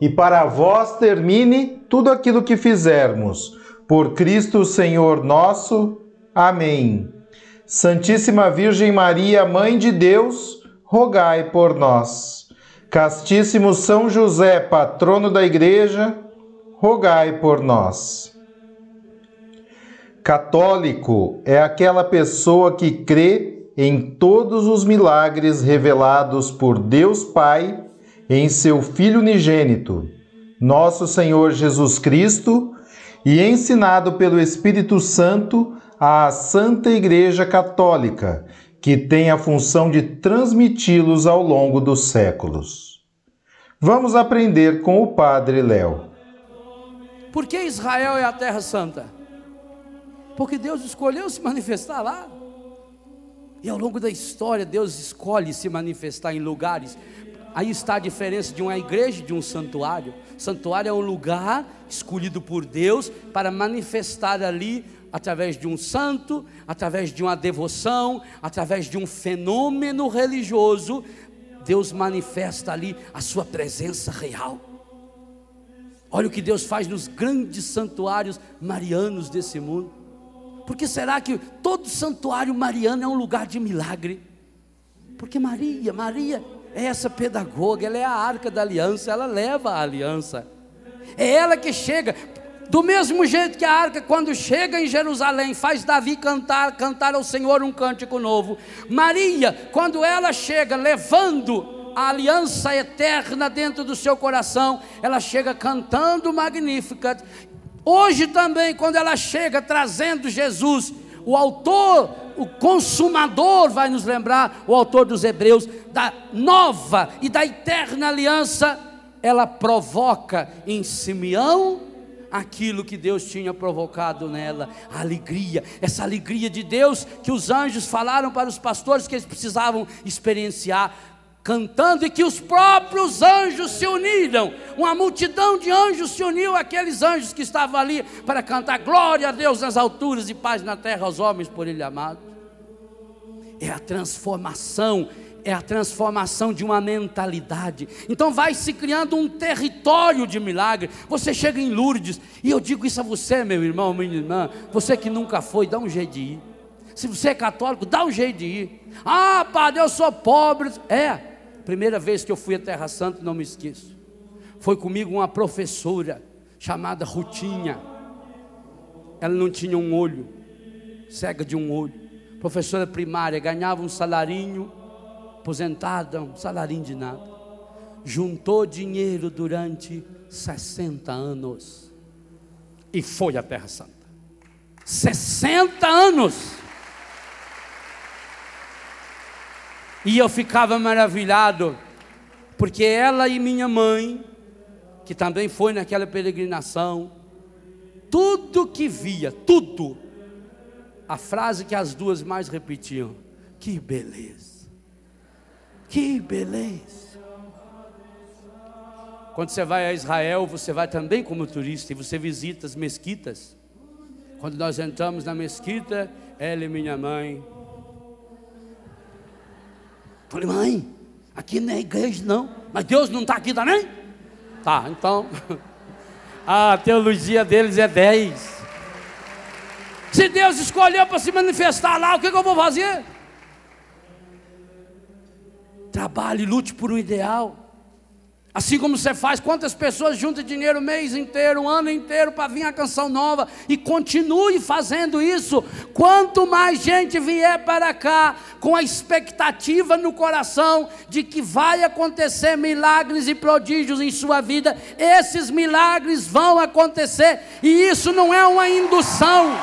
e para vós termine tudo aquilo que fizermos. Por Cristo Senhor nosso. Amém. Santíssima Virgem Maria, Mãe de Deus, rogai por nós. Castíssimo São José, patrono da Igreja, rogai por nós. Católico é aquela pessoa que crê em todos os milagres revelados por Deus Pai em seu Filho unigênito, nosso Senhor Jesus Cristo, e ensinado pelo Espírito Santo à Santa Igreja Católica, que tem a função de transmiti-los ao longo dos séculos. Vamos aprender com o Padre Léo. Por que Israel é a terra santa? Porque Deus escolheu se manifestar lá. E ao longo da história, Deus escolhe se manifestar em lugares Aí está a diferença de uma igreja e de um santuário. Santuário é um lugar escolhido por Deus para manifestar ali através de um santo, através de uma devoção, através de um fenômeno religioso, Deus manifesta ali a sua presença real. Olha o que Deus faz nos grandes santuários marianos desse mundo. Porque será que todo santuário mariano é um lugar de milagre? Porque Maria, Maria é essa pedagoga, ela é a arca da aliança, ela leva a aliança. É ela que chega, do mesmo jeito que a arca, quando chega em Jerusalém, faz Davi cantar, cantar ao Senhor um cântico novo. Maria, quando ela chega levando a aliança eterna dentro do seu coração, ela chega cantando magnífica. Hoje também, quando ela chega trazendo Jesus, o autor, o consumador, vai nos lembrar, o autor dos Hebreus, da nova e da eterna aliança, ela provoca em Simeão aquilo que Deus tinha provocado nela, a alegria, essa alegria de Deus que os anjos falaram para os pastores que eles precisavam experienciar cantando e que os próprios anjos se uniram. Uma multidão de anjos se uniu àqueles anjos que estavam ali para cantar glória a Deus nas alturas e paz na terra aos homens por ele amado. É a transformação é a transformação de uma mentalidade. Então vai se criando um território de milagre. Você chega em Lourdes, e eu digo isso a você, meu irmão, minha irmã, você que nunca foi, dá um jeito de ir. Se você é católico, dá um jeito de ir. Ah, padre, eu sou pobre. É, Primeira vez que eu fui à Terra Santa, não me esqueço. Foi comigo uma professora chamada Rutinha. Ela não tinha um olho, cega de um olho. Professora primária, ganhava um salarinho, aposentada, um salarinho de nada. Juntou dinheiro durante 60 anos e foi à Terra Santa. 60 anos! E eu ficava maravilhado, porque ela e minha mãe, que também foi naquela peregrinação, tudo que via, tudo, a frase que as duas mais repetiam: que beleza, que beleza. Quando você vai a Israel, você vai também como turista e você visita as mesquitas. Quando nós entramos na mesquita, ela e minha mãe Falei, mãe, aqui não é igreja não, mas Deus não está aqui também? Tá, então. a teologia deles é 10. Se Deus escolheu para se manifestar lá, o que, que eu vou fazer? Trabalhe, lute por um ideal. Assim como você faz, quantas pessoas juntam dinheiro o mês inteiro, o ano inteiro para vir a canção nova e continue fazendo isso. Quanto mais gente vier para cá com a expectativa no coração de que vai acontecer milagres e prodígios em sua vida, esses milagres vão acontecer e isso não é uma indução.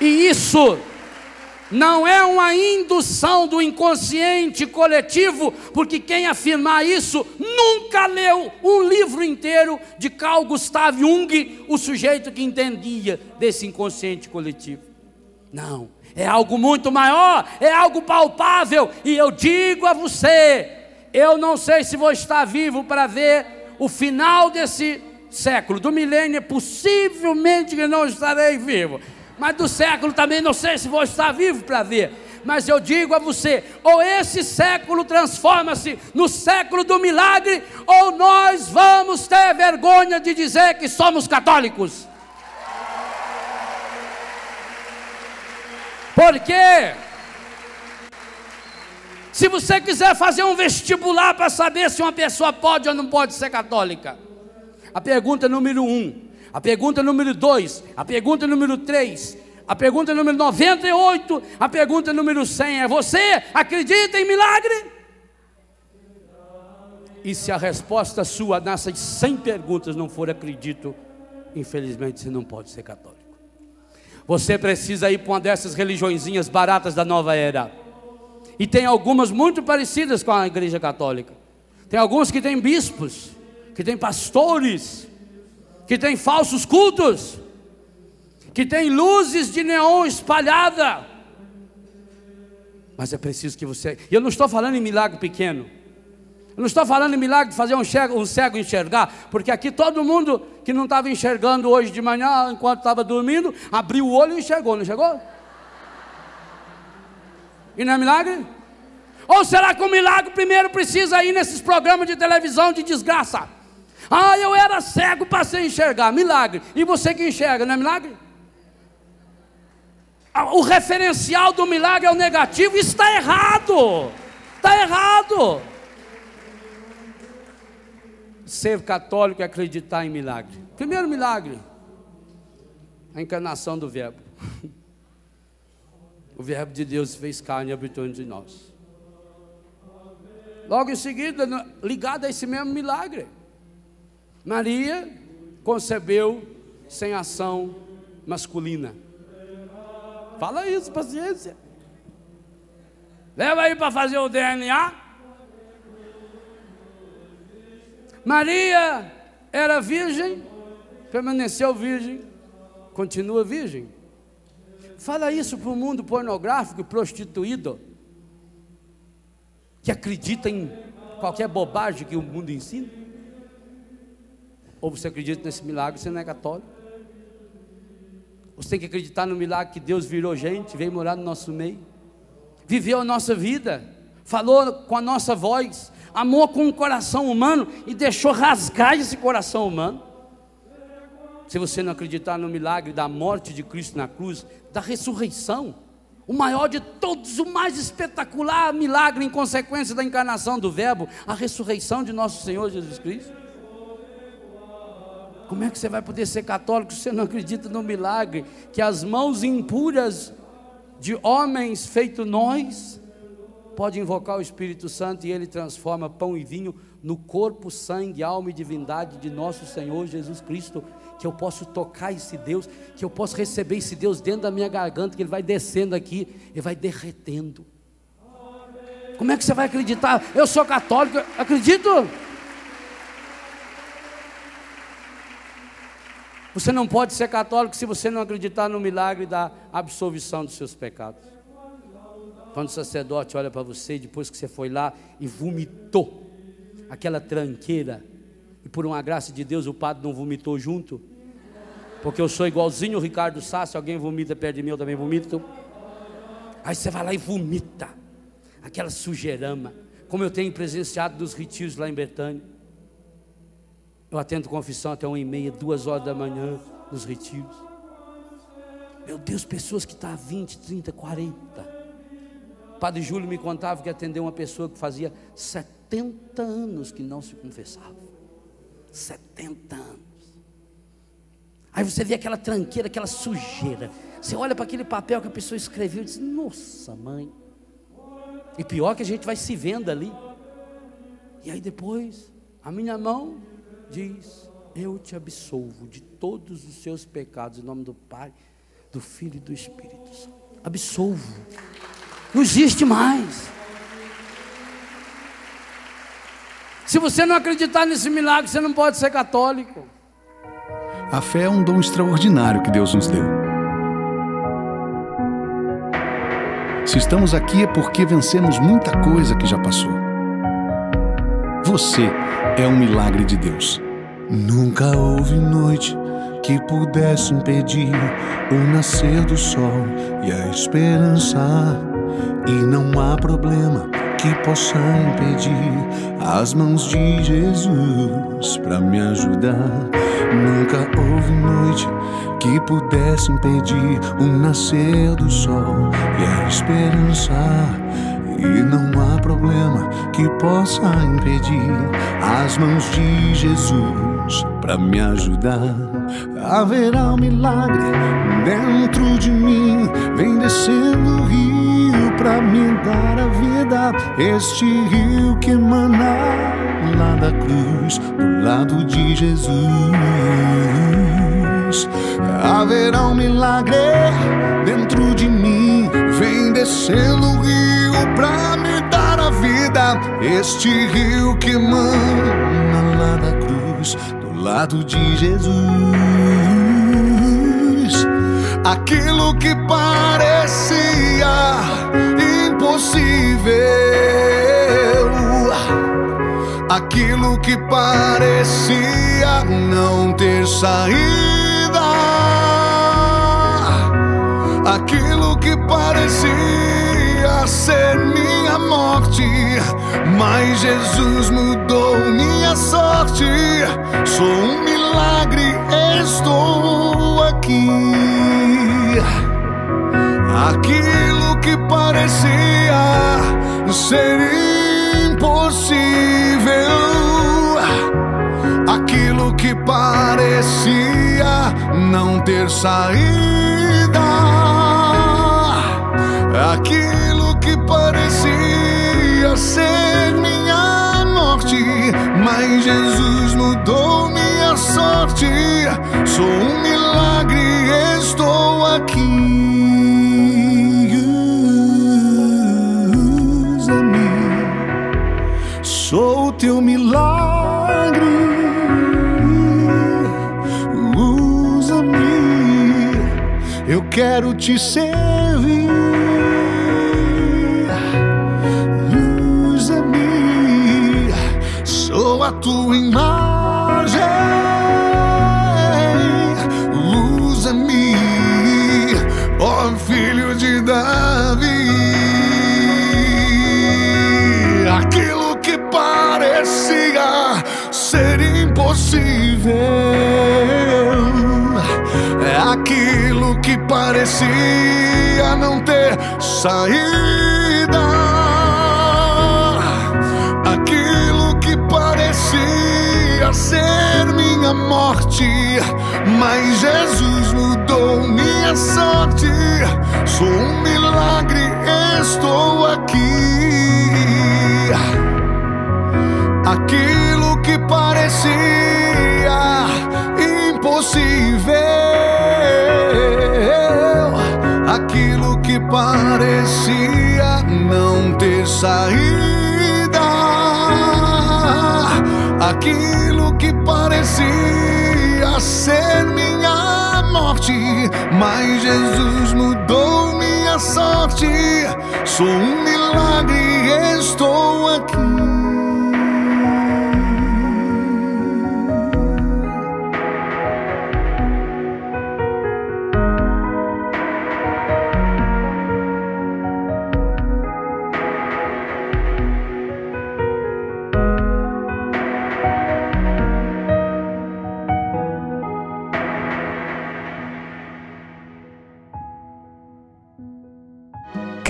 E isso não é uma indução do inconsciente coletivo, porque quem afirmar isso nunca leu um livro inteiro de Carl Gustav Jung, o sujeito que entendia desse inconsciente coletivo. Não, é algo muito maior, é algo palpável, e eu digo a você: eu não sei se vou estar vivo para ver o final desse século, do milênio, possivelmente que não estarei vivo mas do século também não sei se vou estar vivo para ver. Mas eu digo a você: ou esse século transforma-se no século do milagre, ou nós vamos ter vergonha de dizer que somos católicos. Porque se você quiser fazer um vestibular para saber se uma pessoa pode ou não pode ser católica, a pergunta número um: a pergunta número 2, a pergunta número 3, a pergunta número 98, a pergunta número 100 é: Você acredita em milagre? E se a resposta sua nessas 100 perguntas não for acredito, infelizmente você não pode ser católico. Você precisa ir para uma dessas religiõezinhas baratas da nova era. E tem algumas muito parecidas com a igreja católica. Tem algumas que têm bispos, que têm pastores, que tem falsos cultos, que tem luzes de neon espalhada. Mas é preciso que você. Eu não estou falando em milagre pequeno. Eu não estou falando em milagre de fazer um cego, um cego enxergar, porque aqui todo mundo que não estava enxergando hoje de manhã, enquanto estava dormindo, abriu o olho e enxergou, não enxergou? E não é milagre? Ou será que o milagre primeiro precisa ir nesses programas de televisão de desgraça? Ah, eu era cego, passei a enxergar. Milagre. E você que enxerga, não é milagre? Ah, o referencial do milagre é o negativo. Está errado. Está errado. Ser católico é acreditar em milagre. Primeiro milagre, a encarnação do Verbo. O Verbo de Deus fez carne e habitou entre nós. Logo em seguida, ligado a esse mesmo milagre, Maria concebeu sem ação masculina. Fala isso, paciência. Leva aí para fazer o DNA. Maria era virgem, permaneceu virgem, continua virgem. Fala isso para o mundo pornográfico e prostituído, que acredita em qualquer bobagem que o mundo ensina. Ou você acredita nesse milagre, você não é católico. Você tem que acreditar no milagre que Deus virou gente, veio morar no nosso meio, viveu a nossa vida, falou com a nossa voz, amou com o coração humano e deixou rasgar esse coração humano. Se você não acreditar no milagre da morte de Cristo na cruz, da ressurreição, o maior de todos, o mais espetacular milagre em consequência da encarnação do Verbo, a ressurreição de nosso Senhor Jesus Cristo. Como é que você vai poder ser católico se você não acredita no milagre? Que as mãos impuras de homens feito nós pode invocar o Espírito Santo e ele transforma pão e vinho no corpo, sangue, alma e divindade de nosso Senhor Jesus Cristo. Que eu posso tocar esse Deus, que eu posso receber esse Deus dentro da minha garganta, que ele vai descendo aqui e vai derretendo. Como é que você vai acreditar? Eu sou católico, acredito. Você não pode ser católico se você não acreditar no milagre da absolvição dos seus pecados. Quando o sacerdote olha para você, depois que você foi lá e vomitou aquela tranqueira, e por uma graça de Deus o padre não vomitou junto, porque eu sou igualzinho o Ricardo Sá, se alguém vomita perto de mim, eu também vomito. Aí você vai lá e vomita aquela sujeirama, como eu tenho presenciado nos retiros lá em Betânia. Eu atendo confissão até uma e meia, duas horas da manhã nos retiros. Meu Deus, pessoas que estão há 20, 30, 40. Padre Júlio me contava que atendeu uma pessoa que fazia 70 anos que não se confessava. 70 anos. Aí você vê aquela tranqueira, aquela sujeira. Você olha para aquele papel que a pessoa escreveu e diz: Nossa, mãe. E pior que a gente vai se vendo ali. E aí depois, a minha mão diz: Eu te absolvo de todos os seus pecados, em nome do Pai, do Filho e do Espírito Santo. Absolvo. Não existe mais. Se você não acreditar nesse milagre, você não pode ser católico. A fé é um dom extraordinário que Deus nos deu. Se estamos aqui é porque vencemos muita coisa que já passou. Você é um milagre de Deus. Nunca houve noite que pudesse impedir o nascer do sol e a esperança. E não há problema que possa impedir as mãos de Jesus para me ajudar. Nunca houve noite que pudesse impedir o nascer do sol e a esperança. E não há problema que possa impedir as mãos de Jesus para me ajudar. Haverá um milagre dentro de mim, vem descendo o rio para me dar a vida. Este rio que emana lá da cruz, do lado de Jesus. Haverá um milagre dentro de mim, vem descendo o rio pra me dar a vida. Este rio que emana lá da cruz, do lado de Jesus. Aquilo que parecia impossível, aquilo que parecia não ter saída, aquilo que parecia ser minha morte, mas Jesus mudou minha sorte. Sou um milagre, estou aqui. Aquilo que parecia ser impossível, aquilo que parecia não ter saída, aquilo que parecia ser minha morte, mas Jesus mudou minha sorte. Sou um milagre, estou aqui. Usa-me, sou o teu milagre. Usa-me, eu quero te servir. A tua imagem. Usa-me, ó filho de Davi. Aquilo que parecia ser impossível é aquilo que parecia não ter saída. Morte, mas Jesus mudou minha sorte. Sou um milagre, estou aqui. Aquilo que parecia impossível, aquilo que parecia não ter saída, aquilo que parecia ser minha morte, mas Jesus mudou minha sorte. Sou um milagre, estou aqui.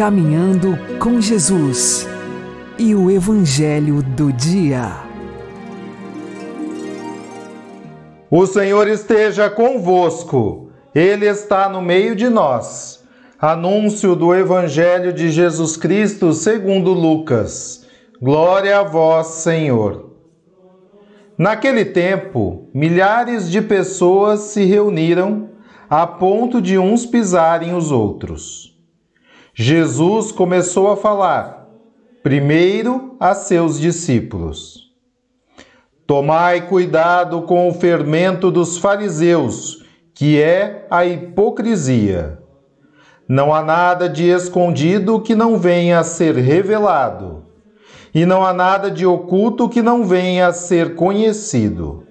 Caminhando com Jesus e o Evangelho do Dia. O Senhor esteja convosco, Ele está no meio de nós. Anúncio do Evangelho de Jesus Cristo segundo Lucas. Glória a vós, Senhor. Naquele tempo, milhares de pessoas se reuniram a ponto de uns pisarem os outros. Jesus começou a falar, primeiro a seus discípulos: Tomai cuidado com o fermento dos fariseus, que é a hipocrisia. Não há nada de escondido que não venha a ser revelado e não há nada de oculto que não venha a ser conhecido.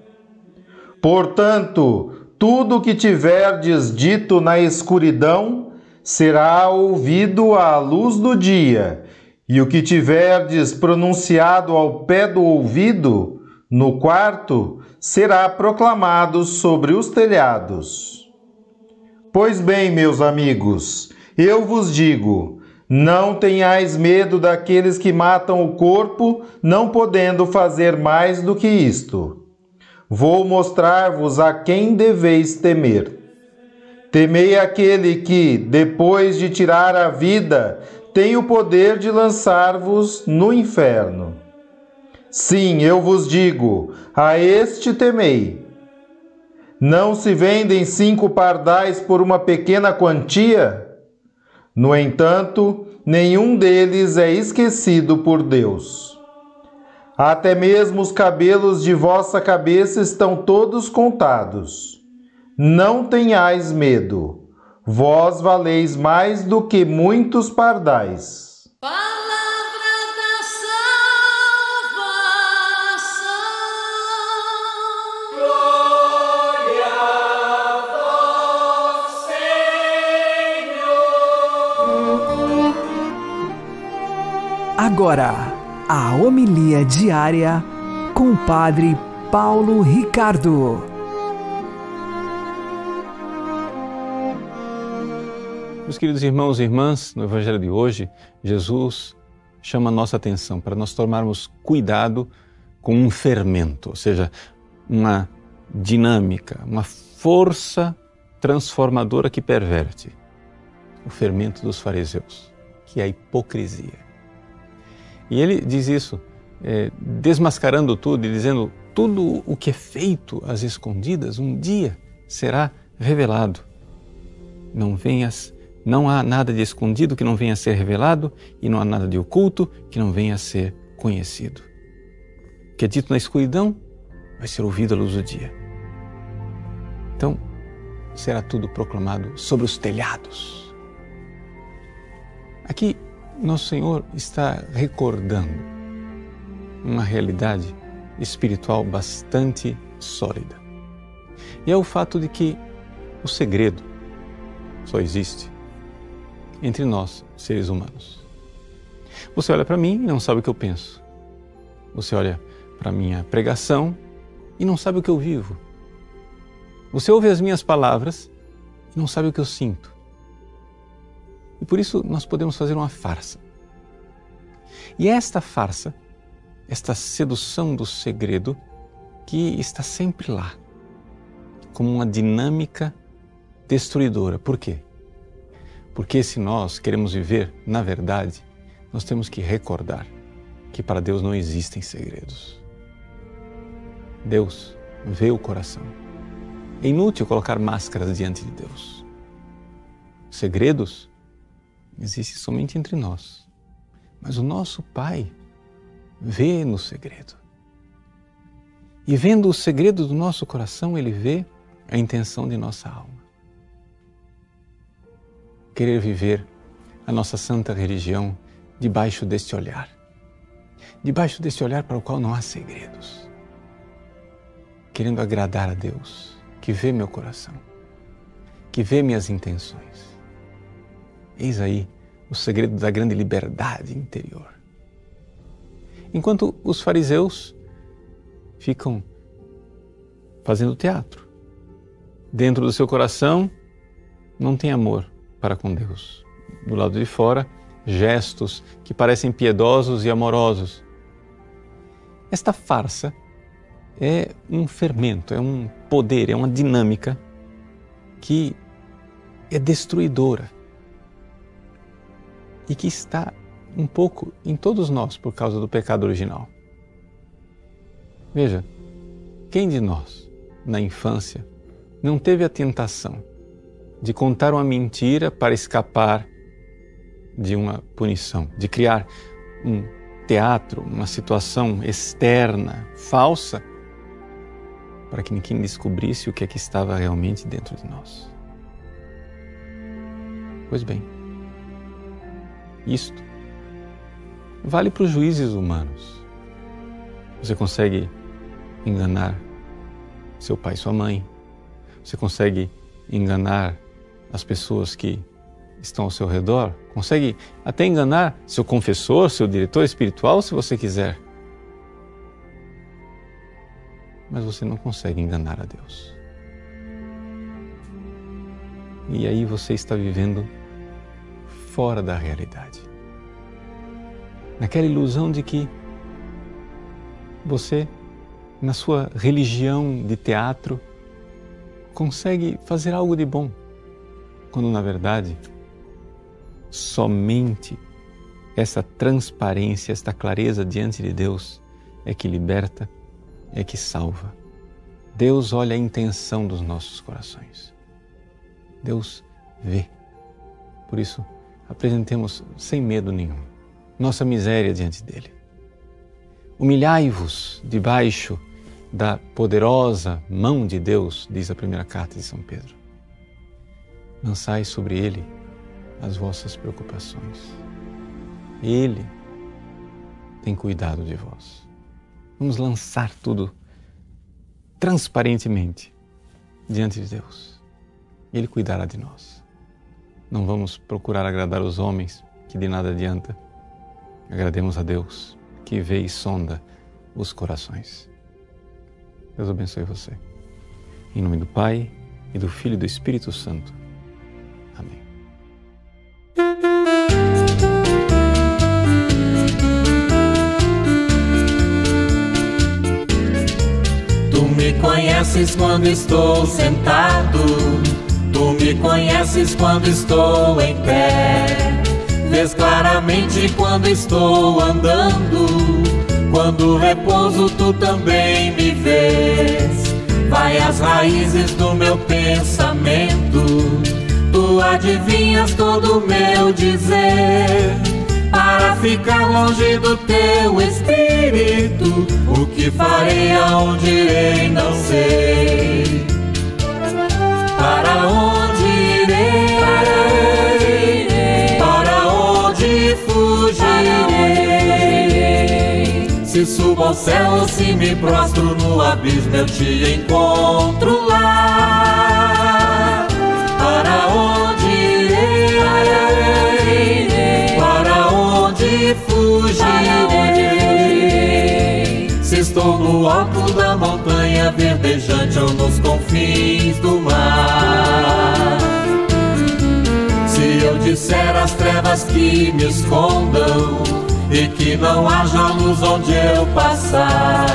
Portanto, tudo o que tiverdes dito na escuridão será ouvido à luz do dia, e o que tiverdes pronunciado ao pé do ouvido, no quarto, será proclamado sobre os telhados. Pois bem, meus amigos, eu vos digo: não tenhais medo daqueles que matam o corpo, não podendo fazer mais do que isto. Vou mostrar-vos a quem deveis temer. Temei aquele que, depois de tirar a vida, tem o poder de lançar-vos no inferno. Sim, eu vos digo, a este temei. Não se vendem cinco pardais por uma pequena quantia? No entanto, nenhum deles é esquecido por Deus. Até mesmo os cabelos de vossa cabeça estão todos contados. Não tenhais medo, vós valeis mais do que muitos pardais. Agora, a homilia diária com o Padre Paulo Ricardo. Meus queridos irmãos e irmãs, no Evangelho de hoje, Jesus chama a nossa atenção para nós tomarmos cuidado com um fermento, ou seja, uma dinâmica, uma força transformadora que perverte o fermento dos fariseus, que é a hipocrisia. E ele diz isso, é, desmascarando tudo e dizendo: tudo o que é feito às escondidas um dia será revelado. Não venhas, não há nada de escondido que não venha a ser revelado e não há nada de oculto que não venha a ser conhecido. O que é dito na escuridão vai ser ouvido à luz do dia. Então, será tudo proclamado sobre os telhados. Aqui nosso Senhor está recordando uma realidade espiritual bastante sólida. E é o fato de que o segredo só existe entre nós, seres humanos. Você olha para mim e não sabe o que eu penso. Você olha para minha pregação e não sabe o que eu vivo. Você ouve as minhas palavras e não sabe o que eu sinto. E por isso nós podemos fazer uma farsa. E é esta farsa, esta sedução do segredo, que está sempre lá, como uma dinâmica destruidora. Por quê? Porque se nós queremos viver na verdade, nós temos que recordar que para Deus não existem segredos. Deus vê o coração. É inútil colocar máscaras diante de Deus. Segredos existe somente entre nós. Mas o nosso Pai vê no segredo. E vendo o segredo do nosso coração, Ele vê a intenção de nossa alma. Querer viver a nossa santa religião debaixo deste olhar. Debaixo deste olhar para o qual não há segredos. Querendo agradar a Deus, que vê meu coração, que vê minhas intenções Eis aí o segredo da grande liberdade interior. Enquanto os fariseus ficam fazendo teatro, dentro do seu coração não tem amor para com Deus. Do lado de fora gestos que parecem piedosos e amorosos. Esta farsa é um fermento, é um poder, é uma dinâmica que é destruidora e que está um pouco em todos nós por causa do pecado original. Veja, quem de nós, na infância, não teve a tentação de contar uma mentira para escapar de uma punição, de criar um teatro, uma situação externa, falsa, para que ninguém descobrisse o que é que estava realmente dentro de nós. Pois bem, isto vale para os juízes humanos. Você consegue enganar seu pai e sua mãe, você consegue enganar as pessoas que estão ao seu redor, consegue até enganar seu confessor, seu diretor espiritual, se você quiser. Mas você não consegue enganar a Deus. E aí você está vivendo fora da realidade. Naquela ilusão de que você, na sua religião de teatro, consegue fazer algo de bom, quando na verdade somente essa transparência, esta clareza diante de Deus é que liberta, é que salva. Deus olha a intenção dos nossos corações. Deus vê. Por isso, apresentemos sem medo nenhum nossa miséria diante dele. Humilhai-vos debaixo da poderosa mão de Deus, diz a primeira carta de São Pedro. Lançai sobre ele as vossas preocupações. Ele tem cuidado de vós. Vamos lançar tudo transparentemente diante de Deus. Ele cuidará de nós. Não vamos procurar agradar os homens, que de nada adianta. Agrademos a Deus, que vê e sonda os corações. Deus abençoe você. Em nome do Pai, e do Filho e do Espírito Santo. Conheces quando estou sentado, tu me conheces quando estou em pé, vês claramente quando estou andando, quando repouso tu também me vês. Vai às raízes do meu pensamento, tu adivinhas todo o meu dizer para ficar longe do teu espírito. O que farei, aonde irei, não sei. Para onde irei? Para onde fugirei? Se subo ao céu se me prostro no abismo, eu te encontro lá. Se estou no alto da montanha verdejante ou nos confins do mar. Se eu disser às trevas que me escondam e que não haja luz onde eu passar.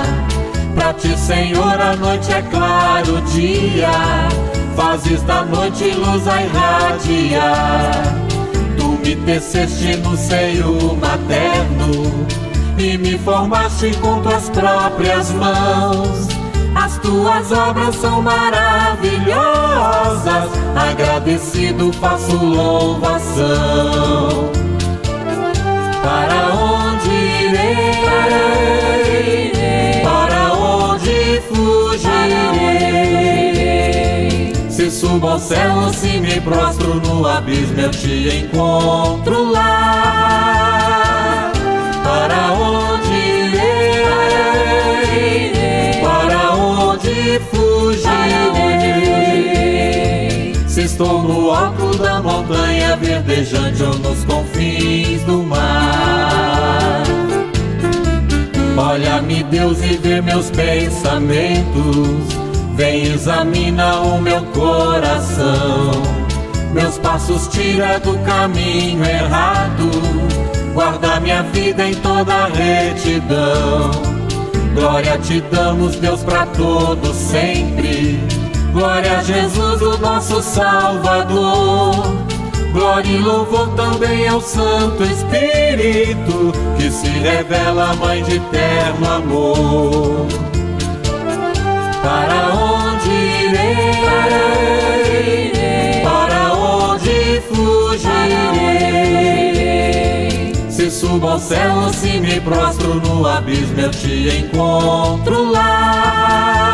Pra ti, Senhor, a noite é claro dia, fazes da noite luz a irradiar. Tu me teceste no seio materno e me formaste com tuas próprias mãos. As tuas obras são maravilhosas, agradecido faço louvação. Para onde irei? Para onde fugirei? Se subo ao céu se me prostro no abismo, eu te encontro lá. Onde fugirei? Se estou no alto da montanha verdejante ou nos confins do mar. Olha-me, Deus, e vê meus pensamentos. Vem, examina o meu coração. meus passos tira do caminho errado, guarda minha vida em toda retidão. Glória te damos, Deus, para todos sempre. Glória a Jesus, o nosso Salvador. Glória e louvor também ao Santo Espírito, que se revela Mãe de eterno amor. Para onde irei? Subo ao céu se me prostro no abismo, eu te encontro lá.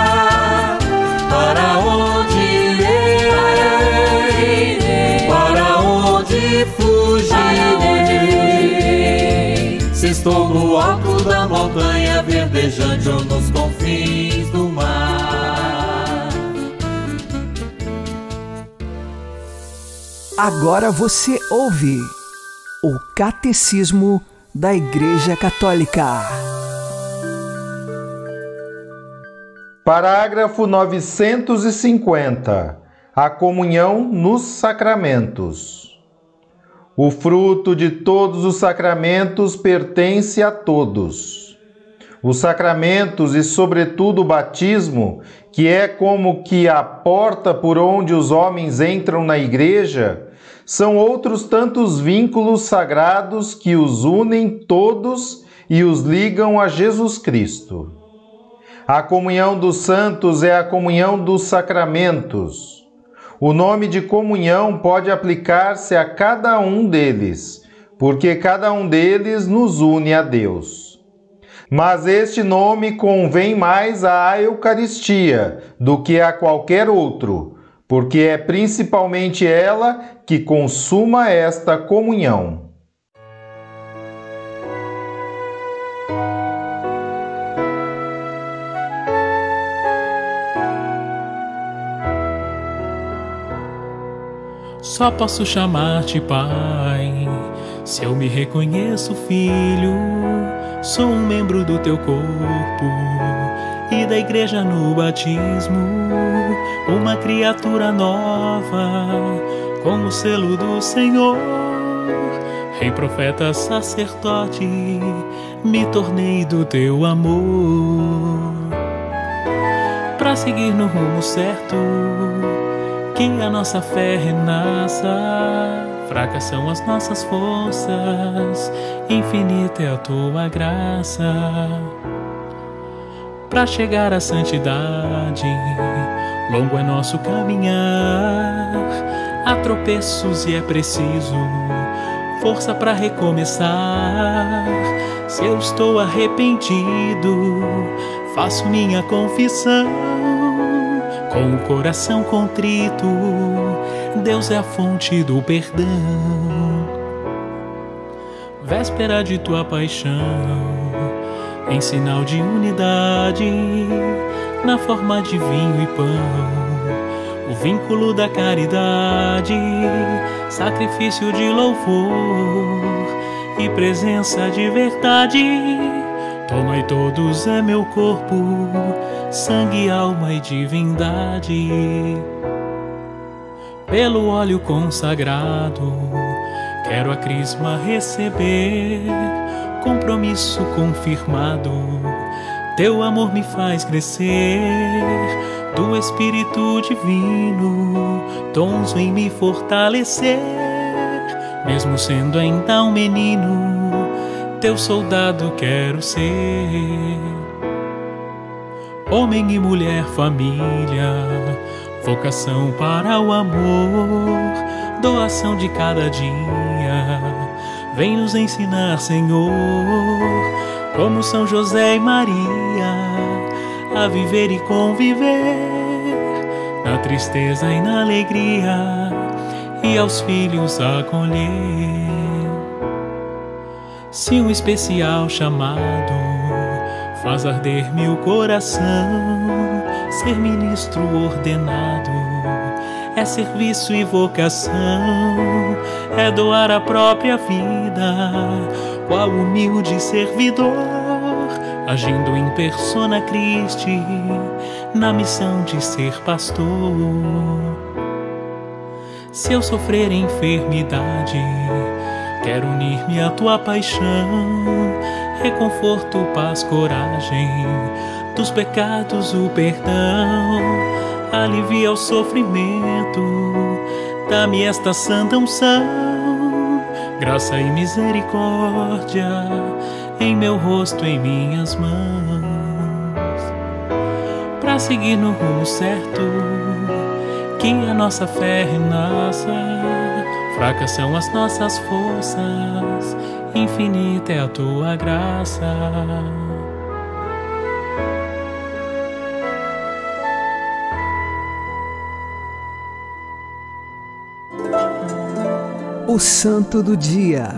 Para onde irei? Para onde fugirei? Se estou no alto da montanha verdejante ou nos confins do mar. Agora você ouve o Catecismo da Igreja Católica. Parágrafo 950. A comunhão nos sacramentos. O fruto de todos os sacramentos pertence a todos. Os sacramentos e, sobretudo, o batismo, que é como que a porta por onde os homens entram na igreja, são outros tantos vínculos sagrados que os unem todos e os ligam a Jesus Cristo. A comunhão dos santos é a comunhão dos sacramentos. O nome de comunhão pode aplicar-se a cada um deles, porque cada um deles nos une a Deus. Mas este nome convém mais à Eucaristia do que a qualquer outro, porque é principalmente ela que consuma esta comunhão. Só posso chamar-te Pai, se eu me reconheço filho, sou um membro do teu corpo e da igreja no batismo, uma criatura nova, com o selo do Senhor. Rei, profeta, sacerdote, me tornei do teu amor. Para seguir no rumo certo, que a nossa fé renasça. Fracas são as nossas forças, infinita é a tua graça. Para chegar à santidade, longo é nosso caminhar. Há tropeços e é preciso força para recomeçar. Se eu estou arrependido, faço minha confissão. Com o coração contrito, Deus é a fonte do perdão. Véspera de tua paixão, em sinal de unidade, na forma de vinho e pão, o vínculo da caridade, sacrifício de louvor e presença de verdade. Tomai todos é meu corpo, sangue, alma e divindade. Pelo óleo consagrado, quero a crisma receber, compromisso confirmado. Teu amor me faz crescer, do Espírito Divino, tons em me fortalecer, mesmo sendo ainda um menino teu soldado quero ser. Homem e mulher, família, vocação para o amor, doação de cada dia. Vem nos ensinar, Senhor, como São José e Maria, a viver e conviver, na tristeza e na alegria, e aos filhos acolher. Se um especial chamado faz arder meu coração, ser ministro ordenado é serviço e vocação, é doar a própria vida, qual humilde servidor, agindo em persona Christi, na missão de ser pastor. Se eu sofrer enfermidade, quero unir-me à tua paixão, reconforto, paz, coragem, dos pecados o perdão, alivia o sofrimento, dá-me esta santa unção, graça e misericórdia em meu rosto, em minhas mãos, para seguir no rumo certo que a nossa fé renasça. Fracas são as nossas forças, infinita é a tua graça. O Santo do Dia,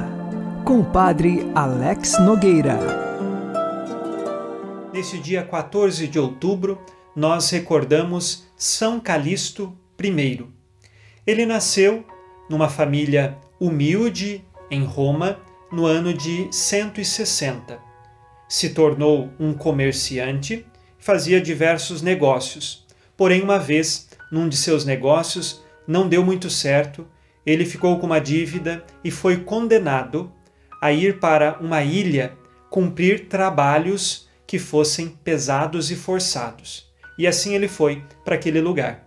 com o Padre Alex Nogueira. Nesse dia 14 de outubro, nós recordamos São Calixto I. Ele nasceu numa família humilde em Roma no ano de 160. Se tornou um comerciante, fazia diversos negócios. Porém, uma vez, num de seus negócios, não deu muito certo, ele ficou com uma dívida e foi condenado a ir para uma ilha cumprir trabalhos que fossem pesados e forçados. E assim ele foi para aquele lugar.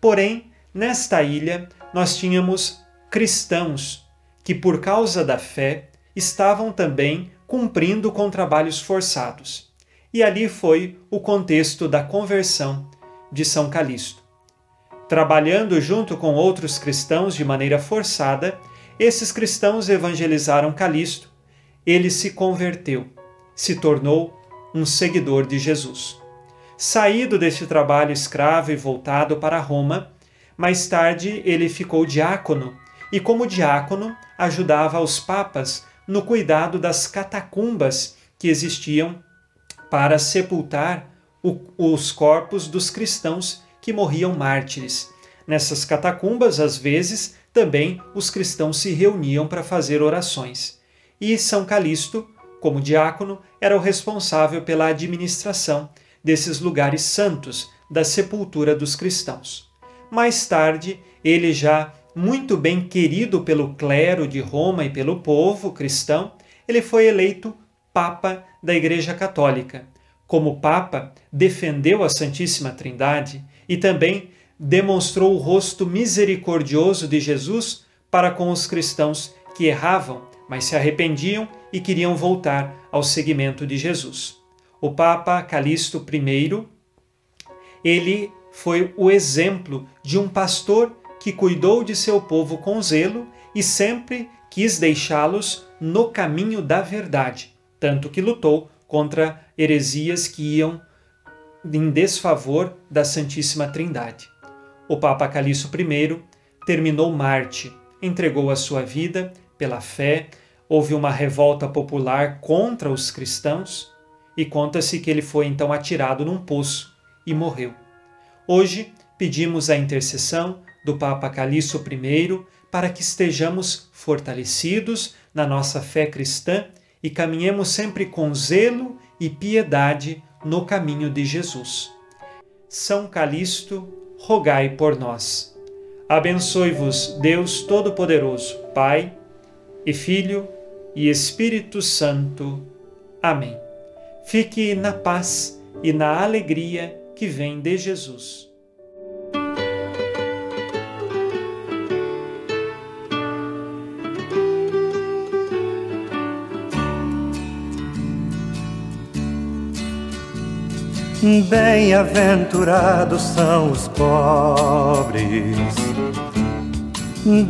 Porém, nesta ilha nós tínhamos cristãos que, por causa da fé, estavam também cumprindo com trabalhos forçados. E ali foi o contexto da conversão de São Calixto. Trabalhando junto com outros cristãos de maneira forçada, esses cristãos evangelizaram Calixto. Ele se converteu, se tornou um seguidor de Jesus. Saído deste trabalho escravo e voltado para Roma, mais tarde ele ficou diácono e, como diácono, ajudava os papas no cuidado das catacumbas que existiam para sepultar o, os corpos dos cristãos que morriam mártires. Nessas catacumbas, às vezes, também os cristãos se reuniam para fazer orações. E São Calixto, como diácono, era o responsável pela administração desses lugares santos da sepultura dos cristãos. Mais tarde, ele já muito bem querido pelo clero de Roma e pelo povo cristão, ele foi eleito Papa da Igreja Católica. Como Papa, defendeu a Santíssima Trindade e também demonstrou o rosto misericordioso de Jesus para com os cristãos que erravam, mas se arrependiam e queriam voltar ao seguimento de Jesus. O Papa Calixto I, ele foi o exemplo de um pastor que cuidou de seu povo com zelo e sempre quis deixá-los no caminho da verdade, tanto que lutou contra heresias que iam em desfavor da Santíssima Trindade. O Papa Calixto I terminou Marte, entregou a sua vida pela fé, houve uma revolta popular contra os cristãos e conta-se que ele foi então atirado num poço e morreu. Hoje pedimos a intercessão do Papa Calixto I para que estejamos fortalecidos na nossa fé cristã e caminhemos sempre com zelo e piedade no caminho de Jesus. São Calixto, rogai por nós. Abençoe-vos Deus Todo-Poderoso, Pai e Filho e Espírito Santo. Amém. Fique na paz e na alegria que vem de Jesus. Bem-aventurados são os pobres,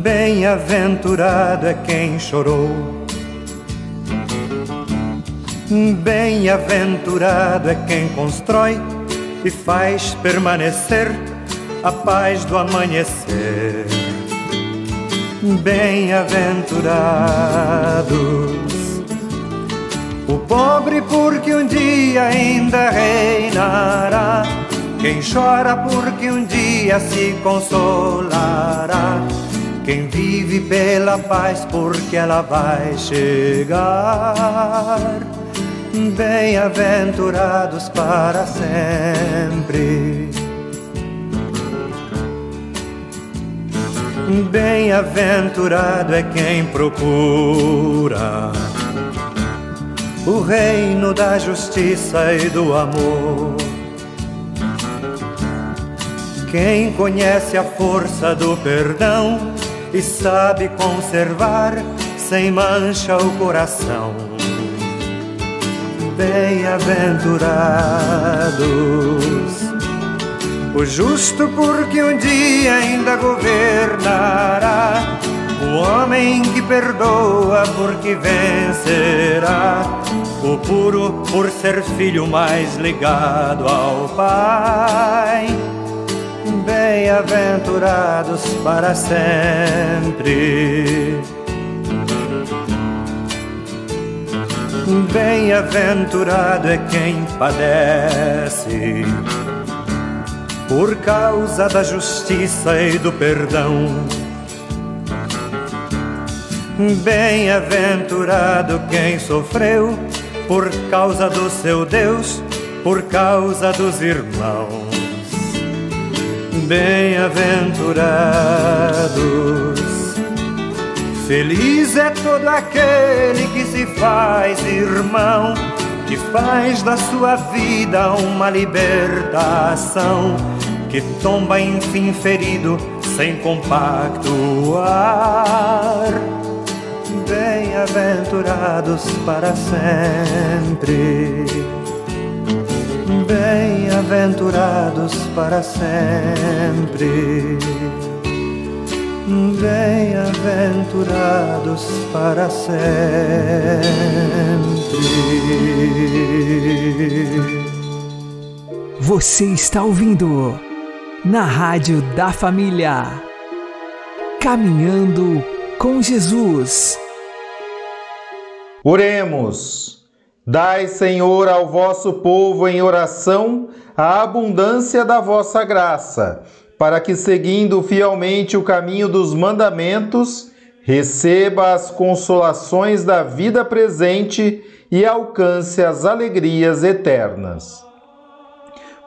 bem-aventurado é quem chorou Bem-aventurado é quem constrói e faz permanecer a paz do amanhecer. Bem-aventurados o pobre, porque um dia ainda reinará. Quem chora, porque um dia se consolará. Quem vive pela paz, porque ela vai chegar bem-aventurados para sempre. Bem-aventurado é quem procura o reino da justiça e do amor. Quem conhece a força do perdão e sabe conservar sem mancha o coração. Bem-aventurados o justo, porque um dia ainda governará. O homem que perdoa, porque vencerá. O puro, por ser filho mais ligado ao Pai. Bem-aventurados para sempre. Bem-aventurado é quem padece por causa da justiça e do perdão. Bem-aventurado quem sofreu por causa do seu Deus, por causa dos irmãos. Bem-aventurados. Feliz é todo aquele que se faz irmão que faz da sua vida uma libertação, que tomba enfim ferido sem compactuar. Bem-aventurados para sempre. Bem-aventurados para sempre. Bem-aventurados para sempre. Você está ouvindo na Rádio da Família. Caminhando com Jesus. Oremos. Dai, Senhor, ao vosso povo em oração a abundância da vossa graça, para que, seguindo fielmente o caminho dos mandamentos, receba as consolações da vida presente e alcance as alegrias eternas.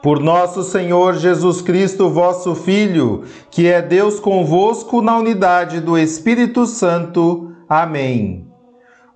Por nosso Senhor Jesus Cristo, vosso Filho, que é Deus convosco na unidade do Espírito Santo. Amém.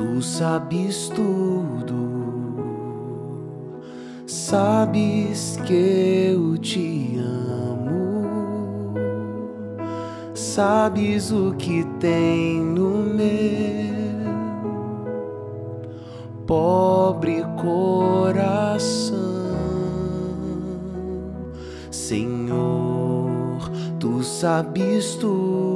tu sabes tudo, sabes que eu te amo, sabes o que tem no meu pobre coração, Senhor, tu sabes tudo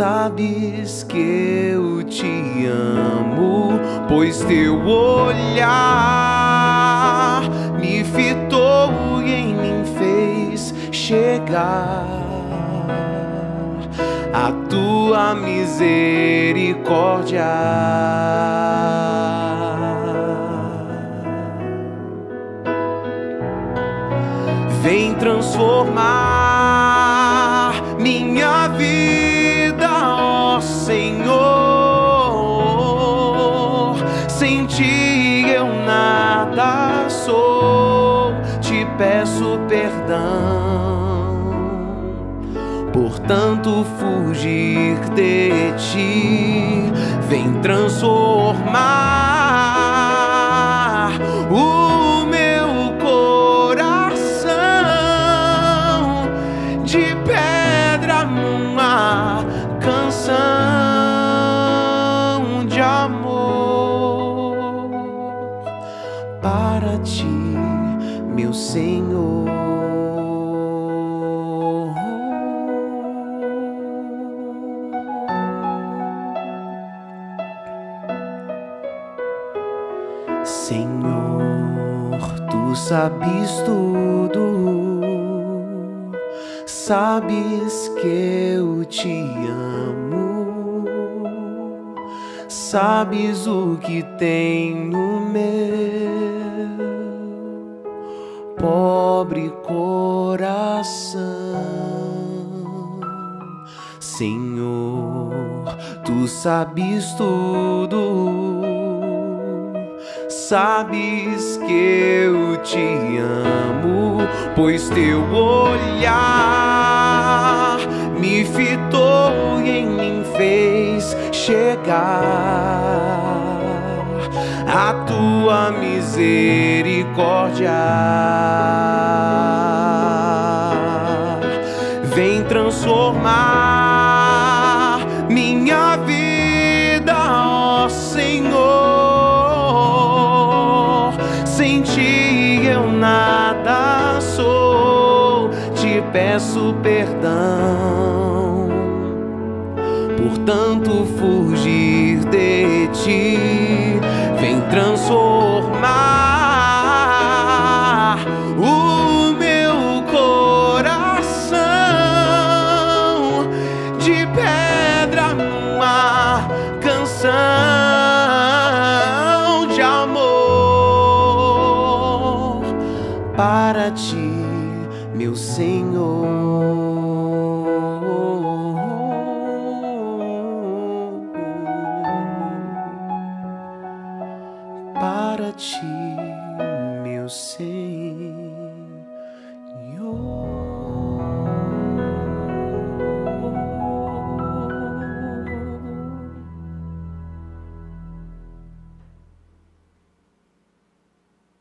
sabes que eu te amo, pois teu olhar me fitou e em mim fez chegar a tua misericórdia. Vem transformar peço perdão. Portanto, fugir de ti, vem transformar sabes tudo. Sabes que eu te amo, sabes o que tem no meu pobre coração, Senhor, tu sabes tudo sabes que eu te amo, pois teu olhar me fitou e em mim fez chegar a tua misericórdia. Vem transformar perdão